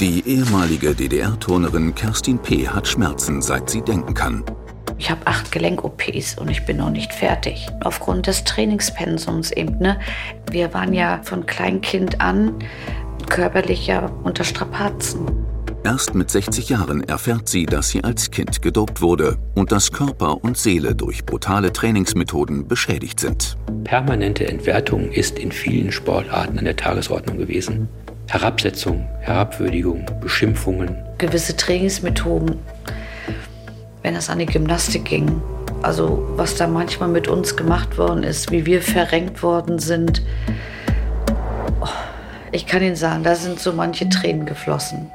Die ehemalige DDR-Turnerin Kerstin P. hat Schmerzen, seit sie denken kann. Ich habe acht Gelenk-OPs und ich bin noch nicht fertig. Aufgrund des Trainingspensums eben. Ne? Wir waren ja von Kleinkind an körperlich ja unter Strapazen. Erst mit 60 Jahren erfährt sie, dass sie als Kind gedopt wurde und dass Körper und Seele durch brutale Trainingsmethoden beschädigt sind. Permanente Entwertung ist in vielen Sportarten an der Tagesordnung gewesen. Herabsetzung, Herabwürdigung, Beschimpfungen. Gewisse Trainingsmethoden, wenn es an die Gymnastik ging, also was da manchmal mit uns gemacht worden ist, wie wir verrenkt worden sind. Oh, ich kann Ihnen sagen, da sind so manche Tränen geflossen.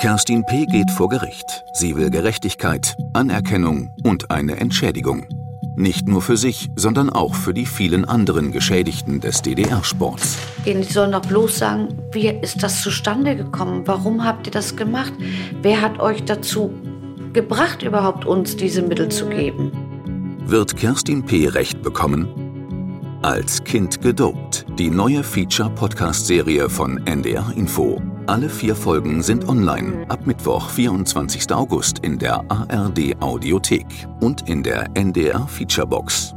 Kerstin P. geht vor Gericht. Sie will Gerechtigkeit, Anerkennung und eine Entschädigung. Nicht nur für sich, sondern auch für die vielen anderen Geschädigten des DDR-Sports. Ich soll noch bloß sagen, wie ist das zustande gekommen? Warum habt ihr das gemacht? Wer hat euch dazu gebracht, überhaupt uns diese Mittel zu geben? Wird Kerstin P. Recht bekommen? Als Kind gedopt, die neue Feature-Podcast-Serie von NDR Info. Alle vier Folgen sind online ab Mittwoch, 24. August in der ARD Audiothek und in der NDR Featurebox.